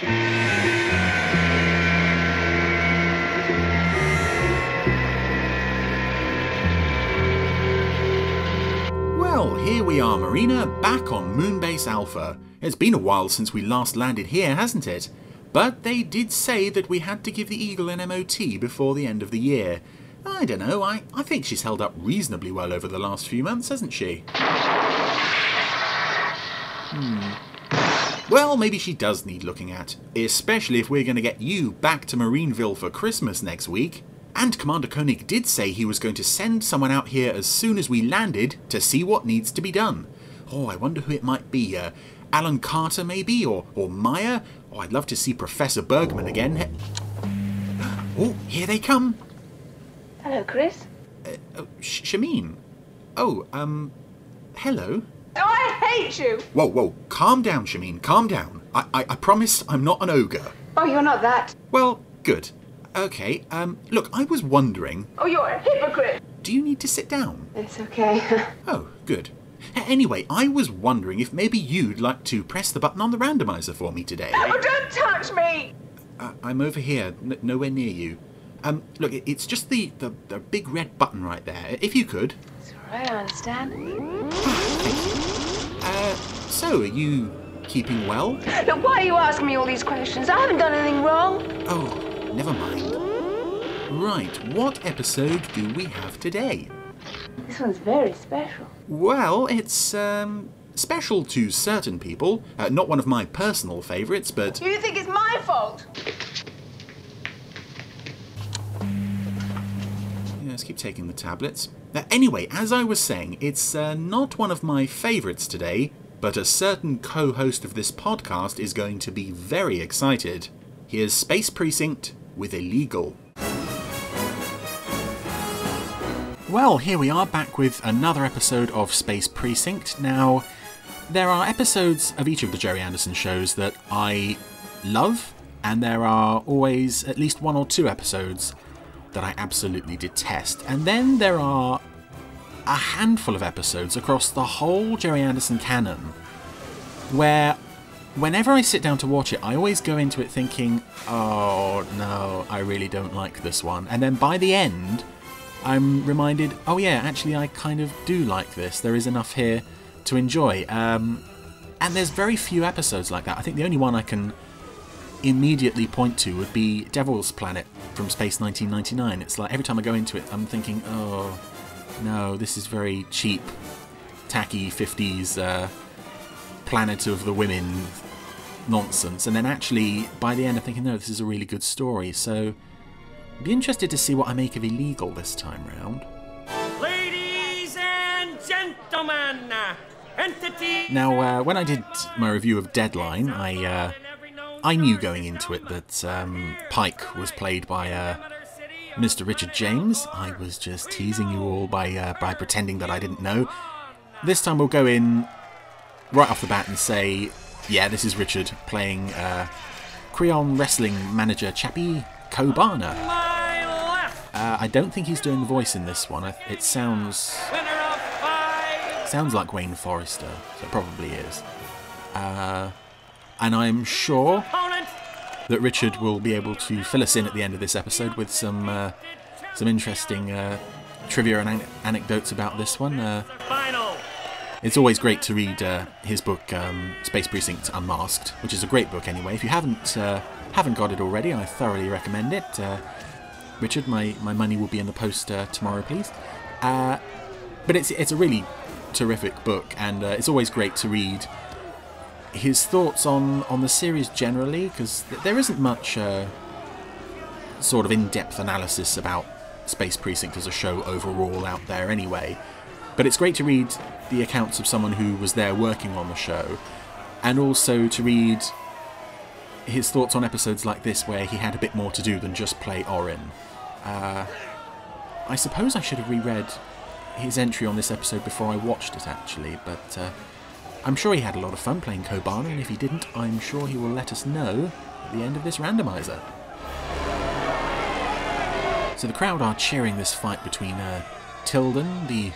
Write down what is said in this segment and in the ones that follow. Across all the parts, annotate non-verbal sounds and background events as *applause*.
Well, here we are, Marina, back on Moonbase Alpha. It's been a while since we last landed here, hasn't it? But they did say that we had to give the Eagle an MOT before the end of the year. I don't know, I, I think she's held up reasonably well over the last few months, hasn't she? Hmm. Well, maybe she does need looking at, especially if we're going to get you back to Marineville for Christmas next week. And Commander Koenig did say he was going to send someone out here as soon as we landed to see what needs to be done. Oh, I wonder who it might be. Uh, Alan Carter, maybe? Or, or Maya? Oh, I'd love to see Professor Bergman again. *gasps* Oh, here they come. Hello, Chris. Oh, Sh- Shameen. Oh, um, hello. Oh, I hate you! Whoa, whoa, calm down, Shameen, calm down. I, I, I promise I'm not an ogre. Oh, you're not that. Well, good. Okay, um, look, I was wondering, Oh, you're a hypocrite. do you need to sit down? It's okay. *laughs* Oh, good. Anyway, I was wondering if maybe you'd like to press the button on the randomizer for me today. oh, don't touch me! Uh, I'm over here, n- nowhere near you. Um, look, it's just the, the, the big red button right there. If you could. It's alright, I understand. Uh, so, are you keeping well? Look, why are you asking me all these questions? I haven't done anything wrong. Oh, never mind. Right, what episode do we have today? This one's very special. Well, it's, um, special to certain people. Uh, not one of my personal favourites, but You think it's my fault? Keep taking the tablets. Uh, anyway, as I was saying, it's uh, not one of my favourites today, but a certain co host of this podcast is going to be very excited. Here's Space Precinct with Illegal. Well, here we are back with another episode of Space Precinct. Now, there are episodes of each of the Gerry Anderson shows that I love, and there are always at least one or two episodes that I absolutely detest. And then there are a handful of episodes across the whole Gerry Anderson canon where whenever I sit down to watch it, I always go into it thinking, oh no, I really don't like this one. And then by the end, I'm reminded, oh yeah, actually, I kind of do like this. There is enough here to enjoy. Um, and there's very few episodes like that. I think the only one I can immediately point to would be Devil's Planet from Space 1999. It's like every time I go into it, I'm thinking, oh no, this is very cheap, tacky 50s uh, Planet of the Women nonsense. And then actually, by the end, I'm thinking, no, this is a really good story. So, be interested to see what I make of Illegal this time round. Ladies and gentlemen, entity. Now, uh, when I did my review of Deadline, I uh, I knew going into it that um, Pike was played by uh, Mr. Richard James. I was just teasing you all by uh, by pretending that I didn't know. This time we'll go in right off the bat and say, yeah, this is Richard playing uh, Creon Wrestling manager Chappie Kobana. Uh, I don't think he's doing the voice in this one. It sounds winner of five. sounds like Wayne Forester, so it probably is. Uh, and I'm sure that Richard will be able to fill us in at the end of this episode with some uh, some interesting uh, trivia and an- anecdotes about this one. Uh, it's always great to read uh, his book um, Space Precinct Unmasked, which is a great book anyway. If you haven't uh, haven't got it already, I thoroughly recommend it. Uh, Richard, my, my money will be in the post uh, tomorrow, please. Uh, but it's it's a really terrific book, and uh, it's always great to read his thoughts on on the series generally, because th- there isn't much uh, sort of in-depth analysis about Space Precinct as a show overall out there anyway. But it's great to read the accounts of someone who was there working on the show, and also to read his thoughts on episodes like this where he had a bit more to do than just play Orin. Uh, I suppose I should have reread his entry on this episode before I watched it actually, but uh, I'm sure he had a lot of fun playing Kobana, and if he didn't, I'm sure he will let us know at the end of this randomizer. So the crowd are cheering this fight between uh, Tildon, the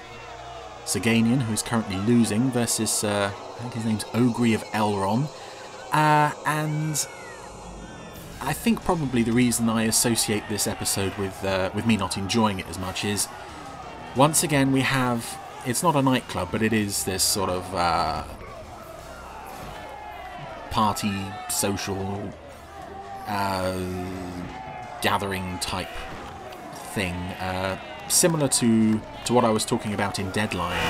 Saganian, who's currently losing, versus, uh, I think his name's Ogri of Elron. Uh, and I think probably the reason I associate this episode with uh, with me not enjoying it as much is once again we have it's not a nightclub, but it is this sort of uh, party, social, uh, gathering type thing, uh, similar to to what I was talking about in Deadline.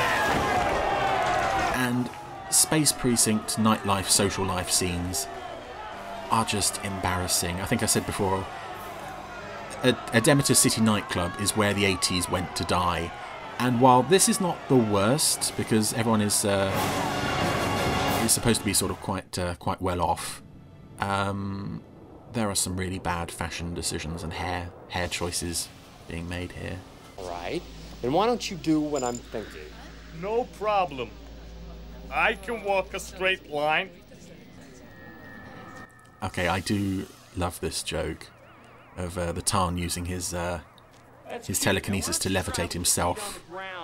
And Space Precinct nightlife, social life scenes are just embarrassing. I think I said before, a, a Demeter City nightclub is where the 80s went to die. And while this is not the worst, because everyone is uh, is supposed to be sort of quite uh, quite well off, um, there are some really bad fashion decisions and hair hair choices being made here. All right. Then why don't you do what I'm thinking? No problem. I can walk a straight line. Okay, I do love this joke of uh, the Tarn using his uh, his telekinesis to levitate himself Ground, wise guy.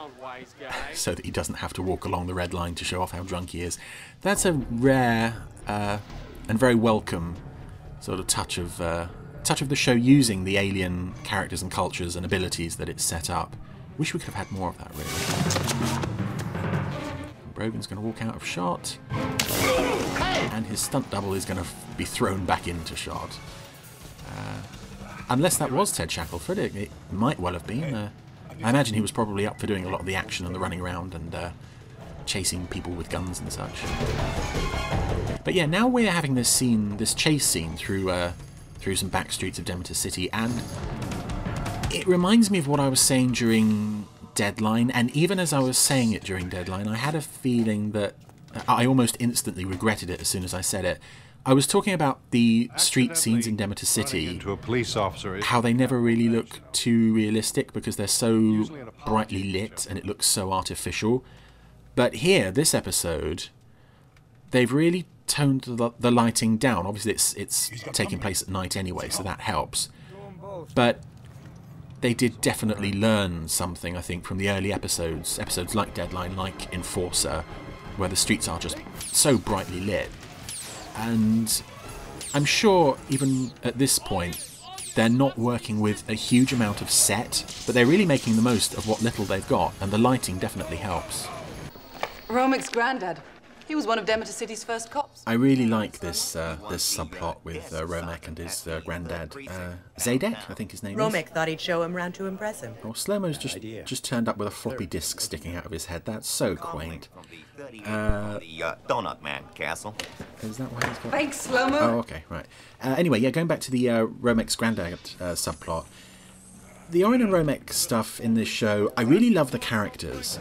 So that he doesn't have to walk along the red line to show off how drunk he is. That's a rare uh, and very welcome sort of touch of uh, touch of the show using the alien characters and cultures and abilities that it's set up. Wish we could have had more of that, really. Brogan's going to walk out of shot, and his stunt double is going to be thrown back into shot. Uh, unless that was Ted Shackelford, it, it might well have been. I imagine he was probably up for doing a lot of the action and the running around and uh, chasing people with guns and such. But yeah, now we're having this scene, this chase scene through uh, through some back streets of Demeter City, and it reminds me of what I was saying during Deadline, and even as I was saying it during Deadline, I had a feeling that I almost instantly regretted it as soon as I said it. I was talking about the street scenes in Demeter City, to a police officer how they never really look too realistic because they're so brightly lit and it looks so artificial. But here, this episode, they've really toned the, the lighting down. Obviously, it's it's taking place at night anyway, so that helps. But they did definitely learn something, I think, from the early episodes, episodes like Deadline, like Enforcer, where the streets are just so brightly lit. And I'm sure even at this point, they're not working with a huge amount of set, but they're really making the most of what little they've got, and the lighting definitely helps. Romek's granddad. He was one of Demeter City's first cops. I really like this uh, this subplot with uh, Romek and his uh, granddad, uh, Zadek, I think his name is. Romek thought he'd show him round to impress him. Oh, Slow-Mo's just, just turned up with a floppy disk sticking out of his head. That's so quaint. Uh, uh, Donut Man Castle. Is that why he's got... Thanks, Slow-Mo. Oh, okay, right. Uh, anyway, yeah, going back to the uh, Romek's granddad uh, subplot. The Orin and Romek stuff in this show, I really love the characters.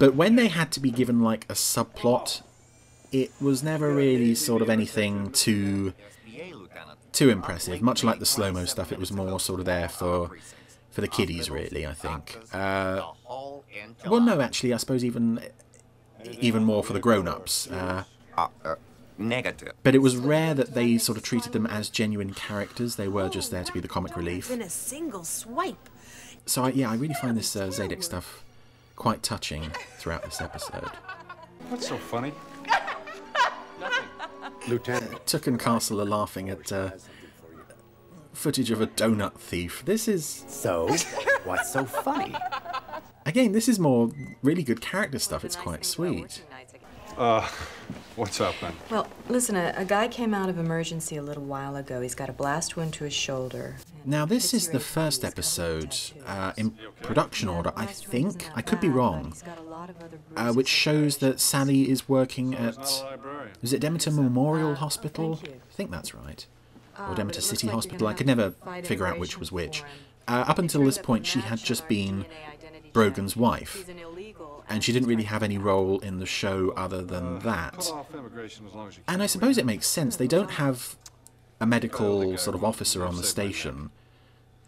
But when they had to be given, like, a subplot, it was never really sort of anything too too impressive. Much like the slow-mo stuff, it was more sort of there for for the kiddies, really, I think. Uh, well, no, actually, I suppose even even more for the grown-ups. Uh, Uh, uh, negative. but it was rare that they sort of treated them as genuine characters. They were just there to be the comic relief. In a single swipe. So I, yeah, I really find this uh, Zadek stuff quite touching throughout this episode. What's so funny? Lieutenant. *laughs* Tuck and Castle are laughing at uh, footage of a donut thief. This is So, what's so funny? again, this is more really good character stuff. It's quite sweet. Uh, what's up, man? Well, listen, a, a guy came out of emergency a little while ago. He's got a blast wound to his shoulder. Now, this is the first episode uh, in production order, I think. I could be wrong. Uh, which shows that Sally is working at. Is it Demeter Memorial Hospital? I think that's right. Or Demeter City Hospital. I could never figure out which was which. Uh, up until this point, she had just been Brogan's wife. And she didn't really have any role in the show other than that. Pull off immigration as long as you can. And I suppose it makes sense. They don't have a medical sort of officer on the station.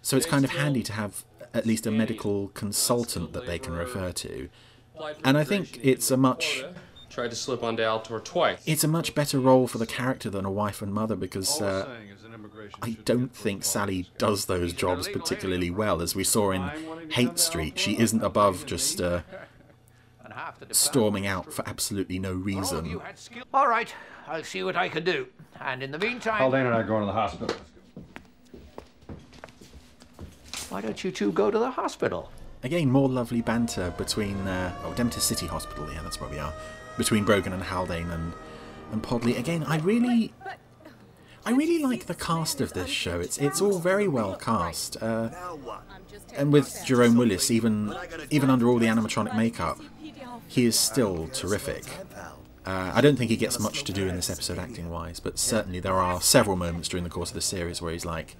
So it's kind of handy to have at least a medical consultant that they can refer to. And I think it's a much Tried to slip onto Altor twice. it's a much better role for the character than a wife and mother because I'm uh, saying is an immigration I don't think Sally does those jobs particularly well. As we saw in Hate Street, she isn't above just *laughs* uh, storming out for absolutely no reason. All right, I'll see what I can do. And in the meantime, Haldane and I are going to the hospital. why don't you two go to the hospital? Again, more lovely banter between uh, oh Demeter City Hospital. Yeah, that's where we are. Between Brogan and Haldane and and Podly. Again, I really. I really like the cast of this show. It's it's all very well cast, uh, and with Jerome Willis, even even under all the animatronic makeup, he is still terrific. Uh, I don't think he gets much to do in this episode acting wise, but certainly there are several moments during the course of the series where he's like,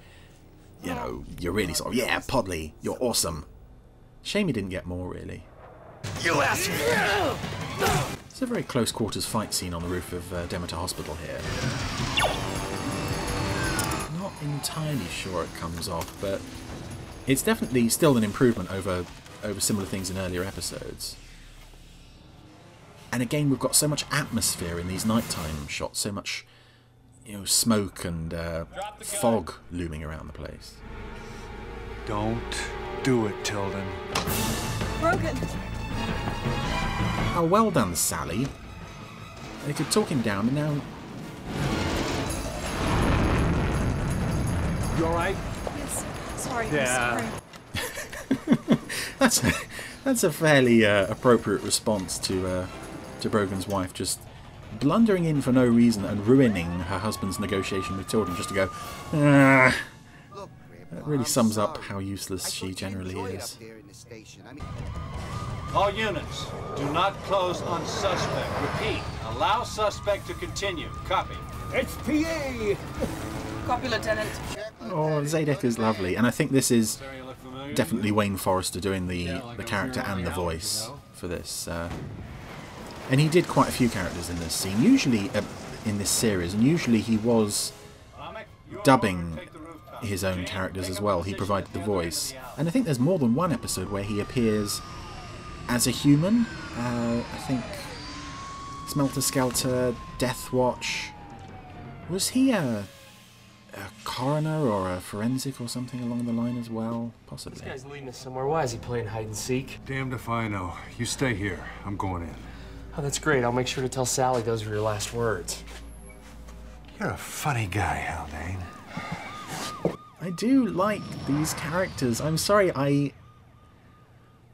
you know, you're really sort of yeah, Podly, you're awesome. Shame he didn't get more really. You asked me. It's a very close quarters fight scene on the roof of uh, Demeter Hospital here. Not entirely sure it comes off, but it's definitely still an improvement over over similar things in earlier episodes. And again, we've got so much atmosphere in these nighttime shots, so much you know smoke and uh, fog looming around the place. Don't do it, Tildon. Broken. Oh, well done, Sally. They could talk him down, and now You alright? Yes. Sorry. Yeah. Sorry. *laughs* that's a, that's a fairly uh, appropriate response to uh, to Brogan's wife just blundering in for no reason and ruining her husband's negotiation with Tildon just to go. "Ah." That really sums up how useless she generally is. All units, do not close on suspect. Repeat, allow suspect to continue. Copy. It's *laughs* PA. Copy, Lieutenant. Oh, Zadek is lovely, and I think this is definitely Wayne Forester doing the the character and the voice for this. Uh, and he did quite a few characters in this scene, usually uh, in this series, and usually he was dubbing his own characters as well. He provided the voice, and I think there's more than one episode where he appears as a human. Uh, I think Smelter Skelter, Death Watch. Was he a a coroner or a forensic or something along the line as well? Possibly. This guy's leading us somewhere. Why is he playing hide and seek? Damned if I know. You stay here. I'm going in. Oh, that's great. I'll make sure to tell Sally those were your last words. You're a funny guy, Haldane. I do like these characters. I'm sorry, I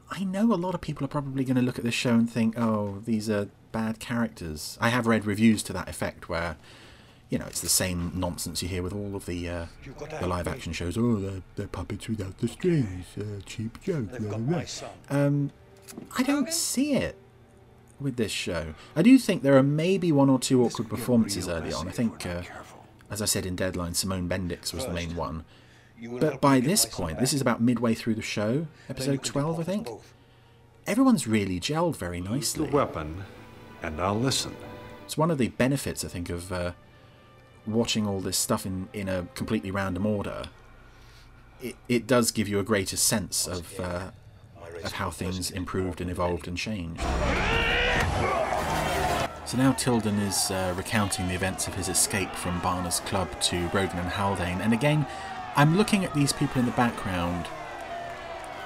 I know a lot of people are probably going to look at this show and think, "Oh, these are bad characters." I have read reviews to that effect where you know, it's the same nonsense you hear with all of the uh, the live action shows. Oh, they're, they're puppets without the strings. Uh, cheap joke. Blah, blah, blah. Um, I don't see it with this show. I do think there are maybe one or two awkward performances early on. I think, uh, as I said in Deadline, Simone Bendix was the main one. But by this point, this is about midway through the show, episode 12, I think. Everyone's really gelled very nicely. The weapon, and I'll listen. It's one of the benefits, I think, of uh, watching all this stuff in, in a completely random order. It, it does give you a greater sense of uh, of how things improved and evolved and changed. So now Tildon is uh, recounting the events of his escape from Barner's club to Brogan and Haldane, and again, I'm looking at these people in the background.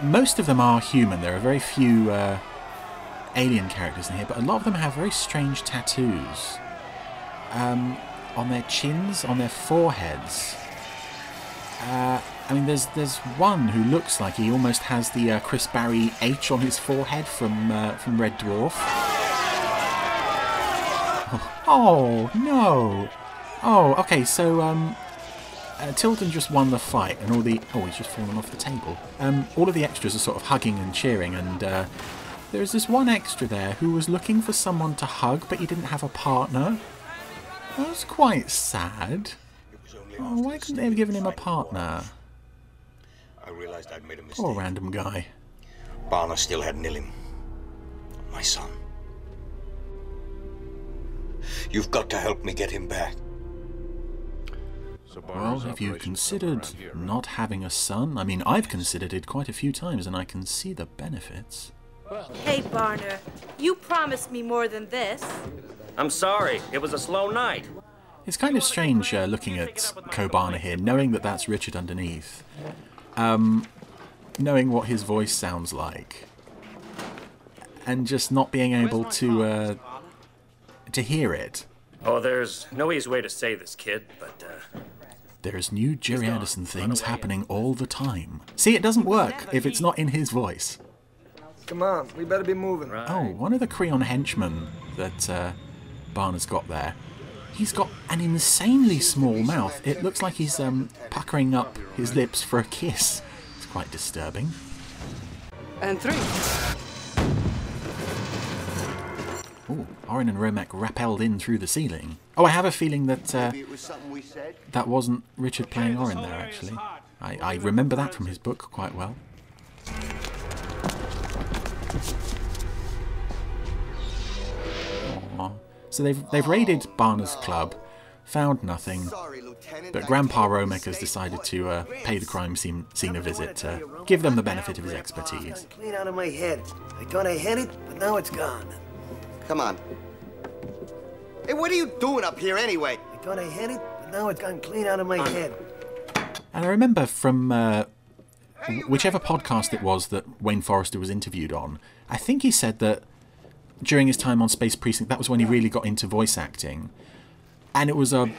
Most of them are human. There are very few uh, alien characters in here, but a lot of them have very strange tattoos. Um, on their chins, on their foreheads. Uh, I mean, there's there's one who looks like he almost has the uh, Chris Barrie H on his forehead from uh, from Red Dwarf. Oh no! Oh, okay. So um, uh, Tildon just won the fight, and all the oh, he's just fallen off the table. Um, all of the extras are sort of hugging and cheering, and uh, there's this one extra there who was looking for someone to hug, but he didn't have a partner. That was quite sad. Oh, why couldn't they have given him a partner? I realized I'd made a mistake. Poor random guy. Barner still had Nillim. My son. You've got to help me get him back. Well, have you considered not having a son? I mean, I've considered it quite a few times, and I can see the benefits. Hey, Barner, you promised me more than this. I'm sorry. It was a slow night. It's kind of strange uh, looking at Kobana here, knowing that that's Richard underneath. Um, knowing what his voice sounds like. and just not being able to uh, to hear it. Oh, there's no easy way to say this, kid, but uh, There's new Gerry Anderson things happening all the time. See, it doesn't work if it's not in his voice. Come on, we better be moving. Oh, one of the Creon henchmen that uh, Barner's got there. He's got an insanely small mouth. It looks like he's um, puckering up his lips for a kiss. It's quite disturbing. And three. Ooh, Orin and Romek rappelled in through the ceiling. Oh, I have a feeling that uh, that wasn't Richard playing Orin there, actually. I, I remember that from his book quite well. Aw. So they've they've raided Barner's club, found nothing, but Grandpa Romek has decided to uh, pay the crime scene, scene a visit to give them the benefit of his expertise. Clean out of my head. I thought I had it, but now it's gone. Come on. Hey, what are you doing up here anyway? I thought I had it, but now it's gone clean out of my head. And I remember from uh, whichever podcast it was that Wayne Forester was interviewed on, I think he said that during his time on Space Precinct, that was when he really got into voice acting. And it was a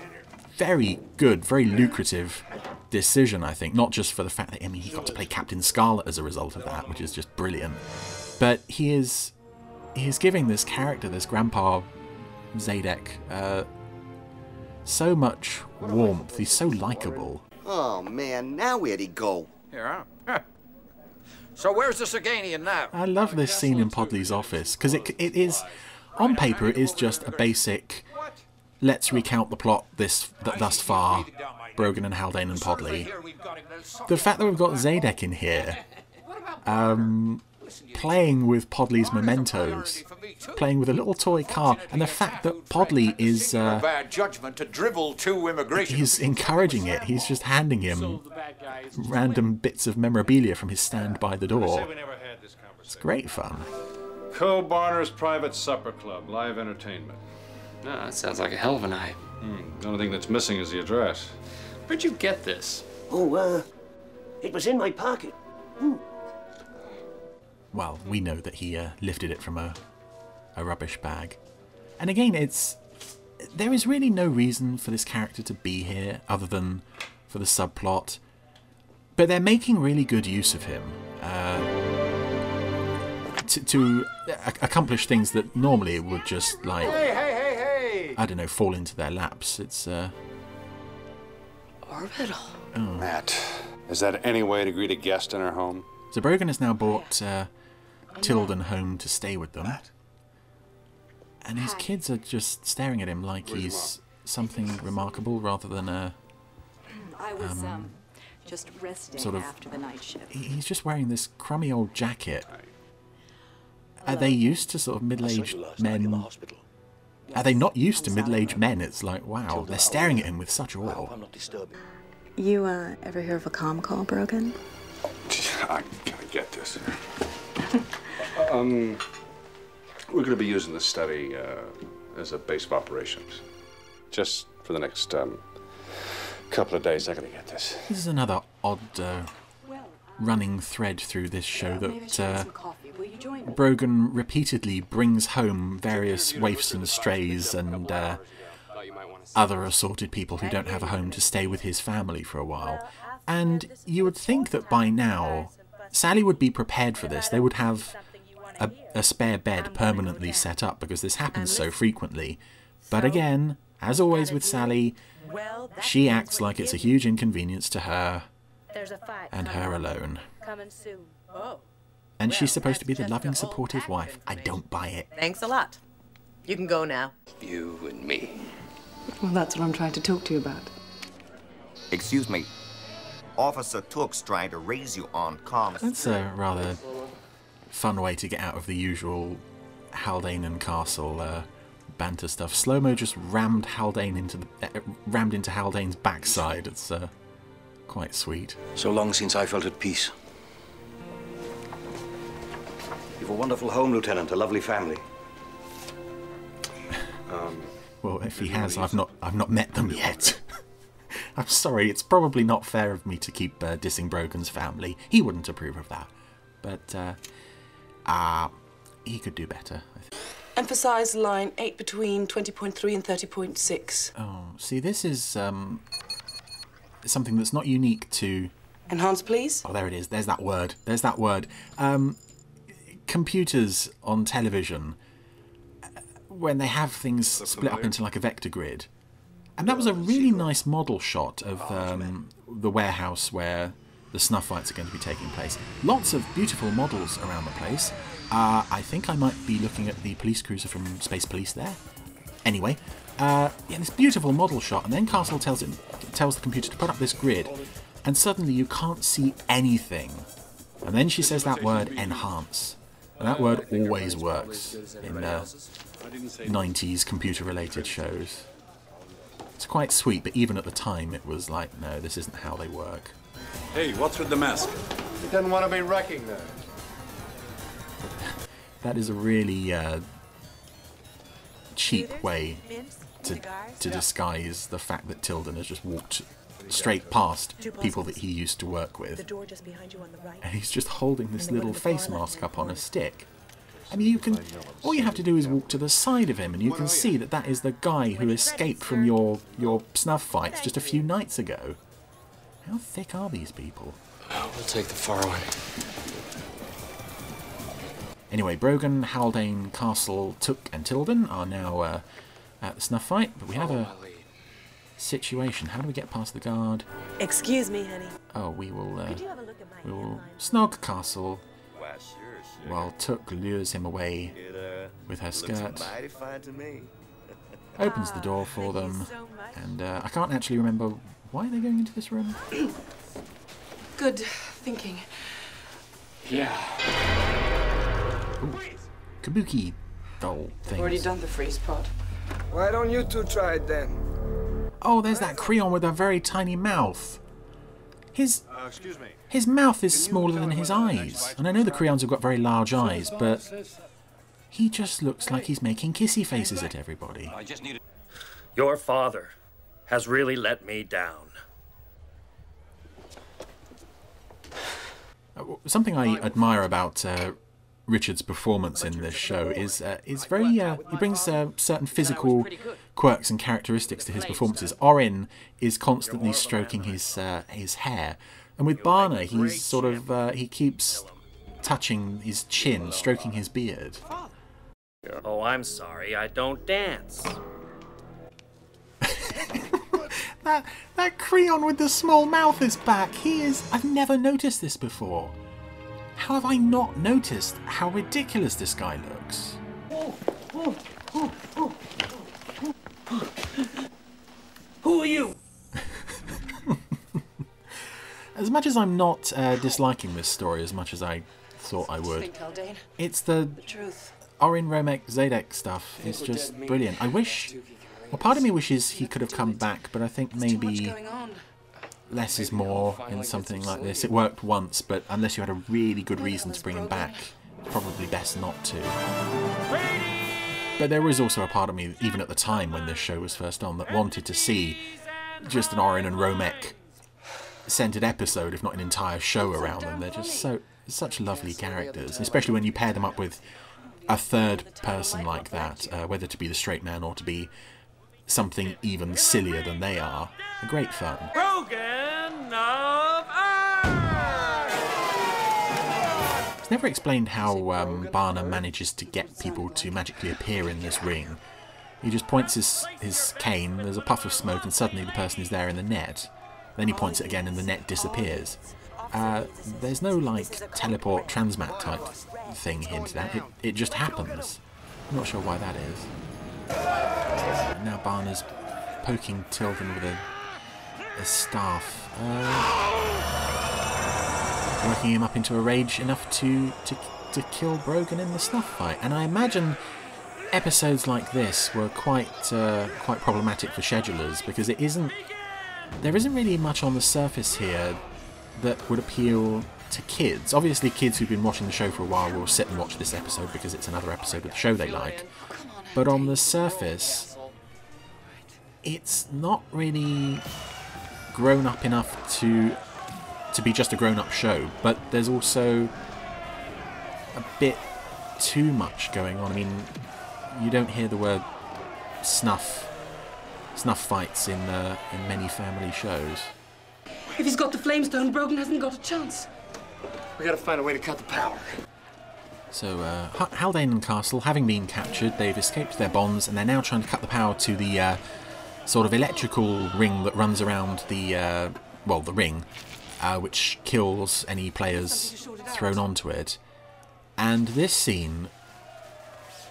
very good, very lucrative decision, I think. Not just for the fact that, I mean, he got to play Captain Scarlet as a result of that, which is just brilliant. But he is, he is giving this character, this Grandpa Zadek, uh, so much warmth. He's so likable. Oh, man, now where'd he go? Here, huh? So where's the Saganian now? I love this scene in Podly's office because it it is on paper it is just a basic. Let's recount the plot this th- thus far. Brogan and Haldane and Podly. The fact that we've got Zadek in here, *laughs* um, playing with Podly's mementos, playing with a little toy car, and the fact that Podly is uh, Bad judgment to dribble two immigration. he's encouraging it. He's just handing him random bits of memorabilia from his stand by the door. It's great fun. Coe Barner's Private Supper Club, live entertainment. No, that sounds like a hell of a night. Hmm. The only thing that's missing is the address. Where'd you get this? Oh, uh, it was in my pocket. Well, we know that he uh, lifted it from a, a rubbish bag. And again, it's there is really no reason for this character to be here other than for the subplot. But they're making really good use of him uh, to, to a- accomplish things that normally would just like Hey, hey, hey, hey! I don't know fall into their laps. It's uh, Orbital. oh. Matt, is that any way to greet a guest in our home? So Brogan has now brought uh, Tildon home to stay with them. And his kids are just staring at him like he's something remarkable rather than a. I was Um, um, just resting sort of- after the night shift. He's just wearing this crummy old jacket. Are they used to sort of middle aged men? Are they not used to middle aged men? It's like, wow, they're staring at him with such awe. I'm not disturbing. You uh, ever hear of a com call, Brogan? *laughs* I gotta get this. *laughs* um, we're gonna be using this study uh, as a base of operations. Just for the next um, couple of days, I gotta get this. This is another odd uh, running thread through this show that uh, some coffee. Will you join me? Brogan repeatedly brings home various waifs and strays and uh, other assorted people who don't have a home to stay with his family for a while. And you would think that by now, Sally would be prepared for this. They would have a, a spare bed permanently set up because this happens so frequently. But again, as always with Sally, she acts like it's a huge inconvenience to her There's a fight and her alone. coming soon. Oh. And she's supposed to be the loving, supportive wife. I don't buy it. Thanks a lot. You can go now. You and me. Well, that's what I'm trying to talk to you about. Excuse me. Officer Took's trying to raise you on comms. That's a rather fun way to get out of the usual Haldane and Castle uh, banter stuff. Slow mo just rammed Haldane into the uh, rammed into Haldane's backside. It's uh, quite sweet. So long since I felt at peace. You've a wonderful home, Lieutenant, a lovely family. *laughs* Um, Well, if he has, I've not I've not met them yet. *laughs* I'm sorry, it's probably not fair of me to keep uh, dissing Brogan's family. He wouldn't approve of that. But uh, he could do better. I think. Emphasize line 8 between 20.3 and 30.6. Oh, see, this is um, something that's not unique to. Enhance, please. Oh, there it is. There's that word. There's that word. Um, computers on television, uh, when they have things split up into like a vector grid, and that was a really nice model shot of um, the warehouse where the snuff fights are going to be taking place. Lots of beautiful models around the place. Uh, I think I might be looking at the police cruiser from Space Police there. Anyway, uh, yeah, this beautiful model shot, and then Castle tells it tells the computer to put up this grid, and suddenly you can't see anything. And then she says that word enhance, and that word always works in uh, 90s computer-related shows. It's quite sweet, but even at the time, it was like, no, this isn't how they work. Hey, what's with the mask? He doesn't want to be recognized. That is a really uh, cheap way to, to disguise the fact that Tildon has just walked straight past people that he used to work with. door just behind you on the right. And he's just holding this little face mask up on a stick. I mean, you can. All you have to do is walk to the side of him, and you can see that that is the guy who escaped from your your snuff fights just a few nights ago. How thick are these people? We'll take the far one. Anyway, Brogan, Haldane, Castle, Took, and Tildon are now uh, at the snuff fight, but we have a situation. How do we get past the guard? Excuse me, honey. Oh, we will. Uh, Could you have a look at my we will snog Castle while Took lures him away with her skirt. Opens the door for them, and uh, I can't actually remember why they're going into this room. *clears throat* Good thinking. Yeah. Ooh, kabuki doll Already done the freeze pod. Why don't you two try it then? Oh, there's that Creon with a very tiny mouth. His Uh, excuse me. his mouth is smaller than his eyes, and I know the Creons have got very large eyes, but he just looks like he's making kissy faces at everybody. I just needed. Your father has really let me down. Something I admire about uh, Richard's performance in this show is uh, is very uh, he brings uh, certain physical quirks and characteristics to his performances. Orin is constantly stroking his uh, his hair, and with Barner he's sort of uh, he keeps touching his chin, stroking his beard. Oh, I'm sorry, I don't dance. *laughs* That that Creon with the small mouth is back. He is. I've never noticed this before. How have I not noticed how ridiculous this guy looks? Who are you? *laughs* As much as I'm not uh, disliking this story as much as I thought I would, it's the The truth. Orin Romek Zadek stuff is just brilliant. I wish. Well, part of me wishes he could have come back, but I think maybe less is more in something like this. It worked once, but unless you had a really good reason to bring him back, probably best not to. But there was also a part of me, even at the time when this show was first on, that wanted to see just an Orin and Romek centered episode, if not an entire show around them. They're just so such lovely characters, especially when you pair them up with a third person like that, uh, whether to be the straight man or to be something even sillier than they are. A Great fun. It's never explained how um, Barner manages to get people to magically appear in this ring. He just points his, his cane, there's a puff of smoke, and suddenly the person is there in the net. Then he points it again, and the net disappears. Uh, there's no like teleport transmat type thing hinted at. It, it just happens. I'm not sure why that is. Now Barner's poking Tildon with a, a staff. Uh, working him up into a rage enough to, to to kill Brogan in the snuff fight. And I imagine episodes like this were quite uh, quite problematic for schedulers because it isn't there isn't really much on the surface here that would appeal to kids. Obviously, kids who've been watching the show for a while will sit and watch this episode because it's another episode of the show they like. But on the surface, it's not really grown up enough to to be just a grown up show. But there's also a bit too much going on. I mean, you don't hear the word snuff snuff fights in uh, in many family shows. If he's got the flamestone, Brogan hasn't got a chance. We gotta find a way to cut the power. So, uh, Haldane and Castle, having been captured, they've escaped their bonds, and they're now trying to cut the power to the uh, sort of electrical ring that runs around the, uh, well, the ring, uh, which kills any players thrown onto it. And this scene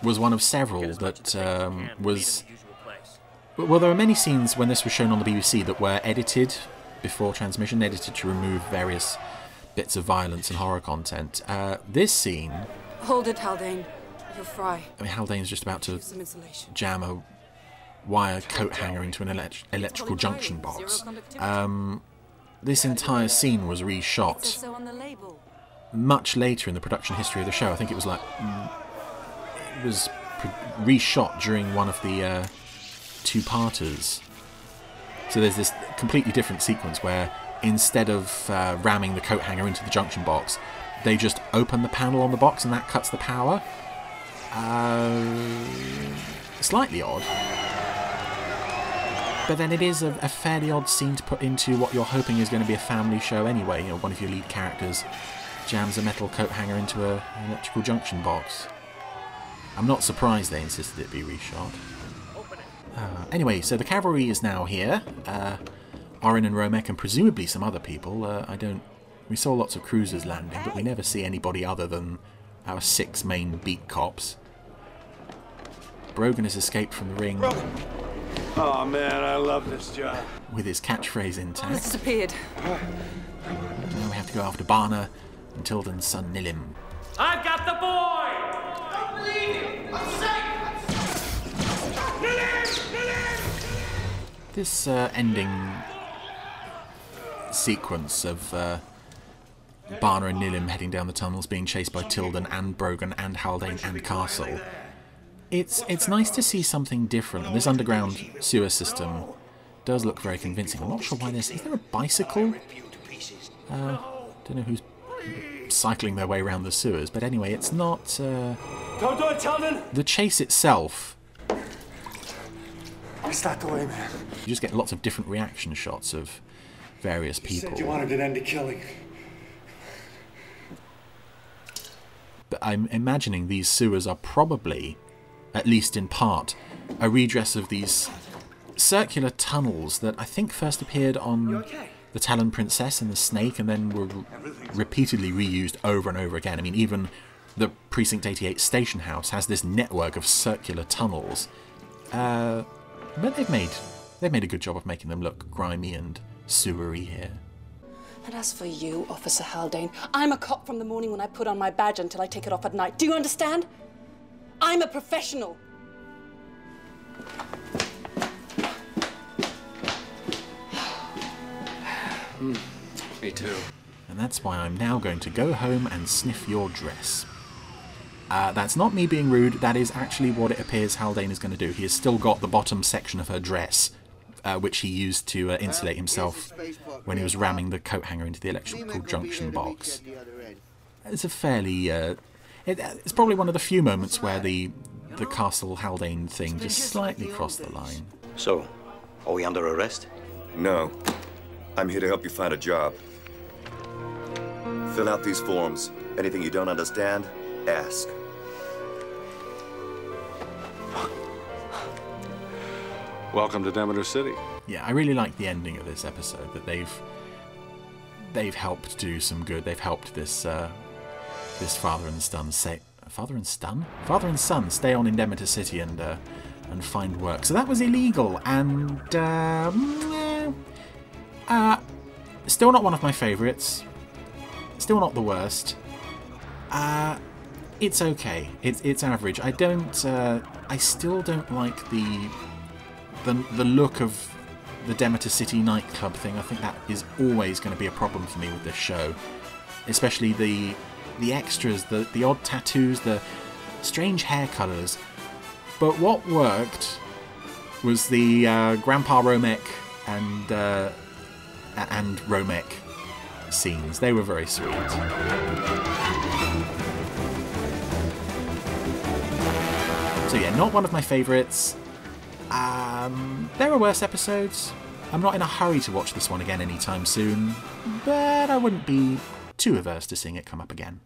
was one of several that um, was. Well, there were many scenes when this was shown on the BBC that were edited before transmission, edited to remove various bits of violence and horror content. Uh, this scene, Hold it, Haldane. You're fry. I mean, Haldane's just about to jam a wire coat hanger into an elect- electrical junction box. Um, this entire scene was reshot So on the label. much later in the production history of the show. I think it was like mm, it was reshot during one of the uh, two-parters. So there's this completely different sequence where instead of uh, ramming the coat hanger into the junction box, they just open the panel on the box and that cuts the power. Uh, slightly odd. But then it is a, a fairly odd scene to put into what you're hoping is going to be a family show anyway. You know, one of your lead characters jams a metal coat hanger into a, an electrical junction box. I'm not surprised they insisted it be reshot. Uh, anyway, so the cavalry is now here. Uh, Orin and Romek and presumably some other people. Uh, I don't. We saw lots of cruisers landing, but we never see anybody other than our six main beat cops. Brogan has escaped from the ring Oh man, I love this job. with his catchphrase It's intact. disappeared. Now we have to go after Barner and Tildon's son Nillim. I've got the boy! Don't believe him! I'm This uh, ending sequence of uh, Barner and Nillim heading down the tunnels, being chased by Tildon and Brogan and Haldane and Castle. It's it's nice to see something different. And this underground sewer system does look very convincing. I'm not sure why there's. Is there a bicycle? Uh, don't know who's cycling their way around the sewers, but anyway, it's not. Uh, Don't do it, Tildon! the chase itself It's not the way, man. You just get lots of different reaction shots of various You people. said you wanted an end to killing. But I'm imagining these sewers are probably, at least in part, a redress of these circular tunnels that I think first appeared on the Talon Princess and the Snake and then were repeatedly reused over and over again. I mean, even the Precinct 88 station house has this network of circular tunnels. Uh, but they've made they've made a good job of making them look grimy and sewery here. And as for you, Officer Haldane, I'm a cop from the morning when I put on my badge until I take it off at night. Do you understand? I'm a professional. *sighs* Me too. And that's why I'm now going to go home and sniff your dress. Uh, that's not me being rude, that is actually what it appears Haldane is going to do. He has still got the bottom section of her dress, uh, which he used to uh, insulate himself when he was ramming the coat hanger into the electrical junction box. It's a fairly. Uh, it, it's probably one of the few moments where the the Castle Haldane thing just slightly crossed the line. So, are we under arrest? No. I'm here to help you find a job. Fill out these forms. Anything you don't understand, ask. Welcome to Demeter City. Yeah, I really like the ending of this episode. That they've they've helped do some good. They've helped this uh, this father and son say father and son father and son stay on in Demeter City and uh, and find work. So that was illegal and um, eh, uh, still not one of my favourites. Still not the worst. Uh, it's okay. It's it's average. I don't. Uh, I still don't like the the the look of the Demeter City nightclub thing. I think that is always going to be a problem for me with this show, especially the the extras, the the odd tattoos, the strange hair colours. But what worked was the uh, Grandpa Romek and uh, and Romek scenes. They were very sweet. So yeah, not one of my favourites. Um, there are worse episodes. I'm not in a hurry to watch this one again anytime soon, but I wouldn't be too averse to seeing it come up again.